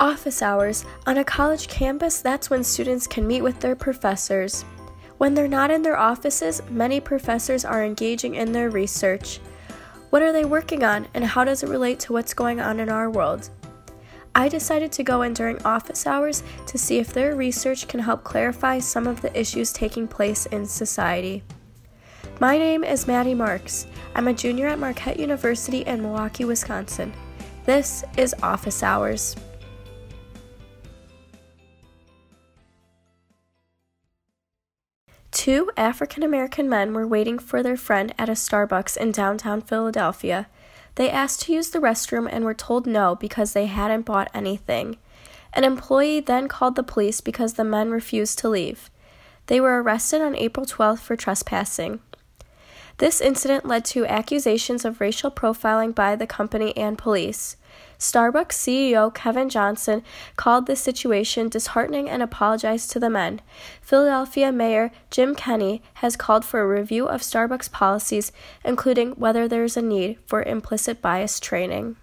Office hours. On a college campus, that's when students can meet with their professors. When they're not in their offices, many professors are engaging in their research. What are they working on, and how does it relate to what's going on in our world? I decided to go in during office hours to see if their research can help clarify some of the issues taking place in society. My name is Maddie Marks. I'm a junior at Marquette University in Milwaukee, Wisconsin. This is Office Hours. Two African American men were waiting for their friend at a Starbucks in downtown Philadelphia. They asked to use the restroom and were told no because they hadn't bought anything. An employee then called the police because the men refused to leave. They were arrested on April 12th for trespassing. This incident led to accusations of racial profiling by the company and police. Starbucks CEO Kevin Johnson called the situation disheartening and apologized to the men. Philadelphia Mayor Jim Kenney has called for a review of Starbucks policies, including whether there is a need for implicit bias training.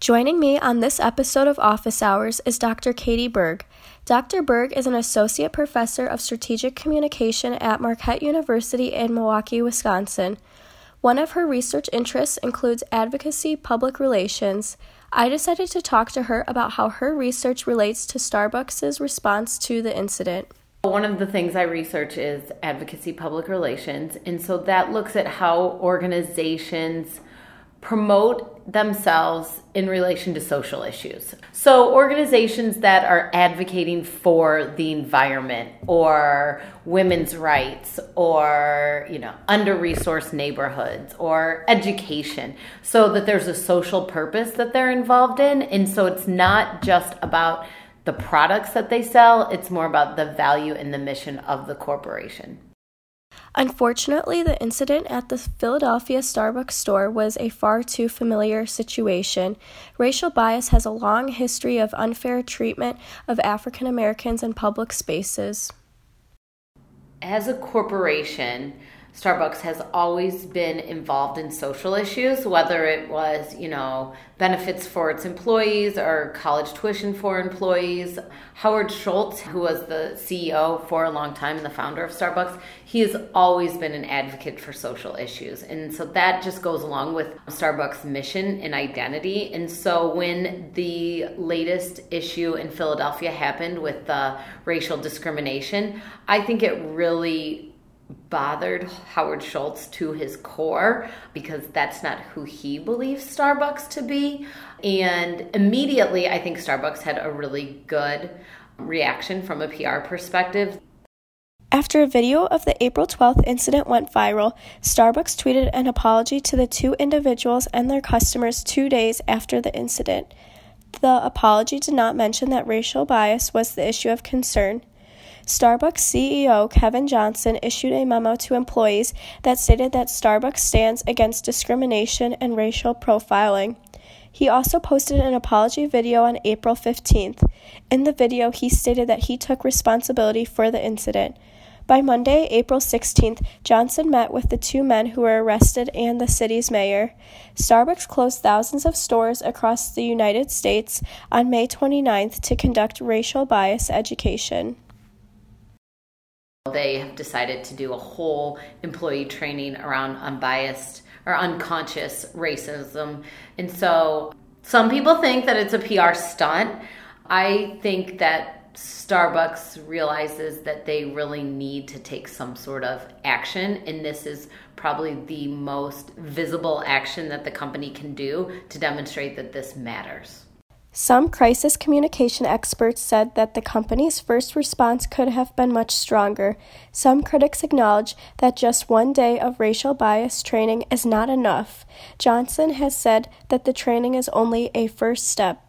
Joining me on this episode of Office Hours is Dr. Kati Berg. Dr. Berg is an associate professor of strategic communication at Marquette University in Milwaukee, Wisconsin. One of her research interests includes advocacy public relations. I decided to talk to her about how her research relates to Starbucks' response to the incident. One of the things I research is advocacy public relations, and so that looks at how organizations promote themselves in relation to social issues. So, organizations that are advocating for the environment or women's rights or, you know, under-resourced neighborhoods or education so that there's a social purpose that they're involved in and so it's not just about the products that they sell, it's more about the value and the mission of the corporation. Unfortunately, the incident at the Philadelphia Starbucks store was a far too familiar situation. Racial bias has a long history of unfair treatment of African Americans in public spaces. As a corporation, Starbucks has always been involved in social issues, whether it was, you know, benefits for its employees or college tuition for employees. Howard Schultz, who was the CEO for a long time and the founder of Starbucks, he has always been an advocate for social issues. And so that just goes along with Starbucks' mission and identity. And so when the latest issue in Philadelphia happened with the racial discrimination, I think it really bothered Howard Schultz to his core because that's not who he believes Starbucks to be. And immediately, I think Starbucks had a really good reaction from a PR perspective. After a video of the April 12th incident went viral, Starbucks tweeted an apology to the two individuals and their customers two days after the incident. The apology did not mention that racial bias was the issue of concern. Starbucks CEO Kevin Johnson issued a memo to employees that stated that Starbucks stands against discrimination and racial profiling. He also posted an apology video on April 15th. In the video, he stated that he took responsibility for the incident. By Monday, April 16th, Johnson met with the two men who were arrested and the city's mayor. Starbucks closed thousands of stores across the United States on May 29th to conduct racial bias education. They have decided to do a whole employee training around unbiased or unconscious racism. And so some people think that it's a PR stunt. I think that Starbucks realizes that they really need to take some sort of action, and this is probably the most visible action that the company can do to demonstrate that this matters. Some crisis communication experts said that the company's first response could have been much stronger. Some critics acknowledge that just one day of racial bias training is not enough. Johnson has said that the training is only a first step.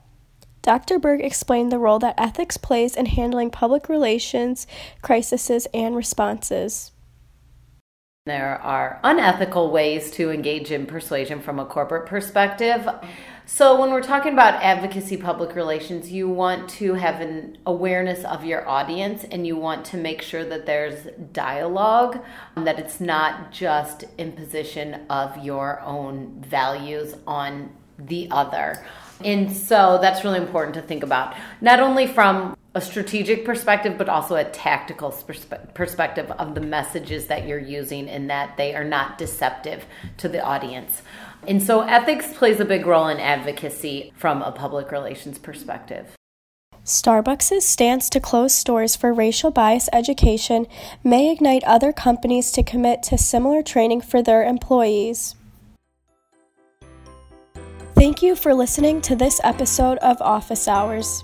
Dr. Berg explained the role that ethics plays in handling public relations, crises, and responses. There are unethical ways to engage in persuasion from a corporate perspective. So, when we're talking about advocacy public relations, you want to have an awareness of your audience and you want to make sure that there's dialogue, um, that it's not just imposition of your own values on the other. And so that's really important to think about, not only from a strategic perspective, but also a tactical perspe- perspective of the messages that you're using and that they are not deceptive to the audience. And so ethics plays a big role in advocacy from a public relations perspective. Starbucks' stance to close stores for racial bias education may ignite other companies to commit to similar training for their employees. Thank you for listening to this episode of Office Hours.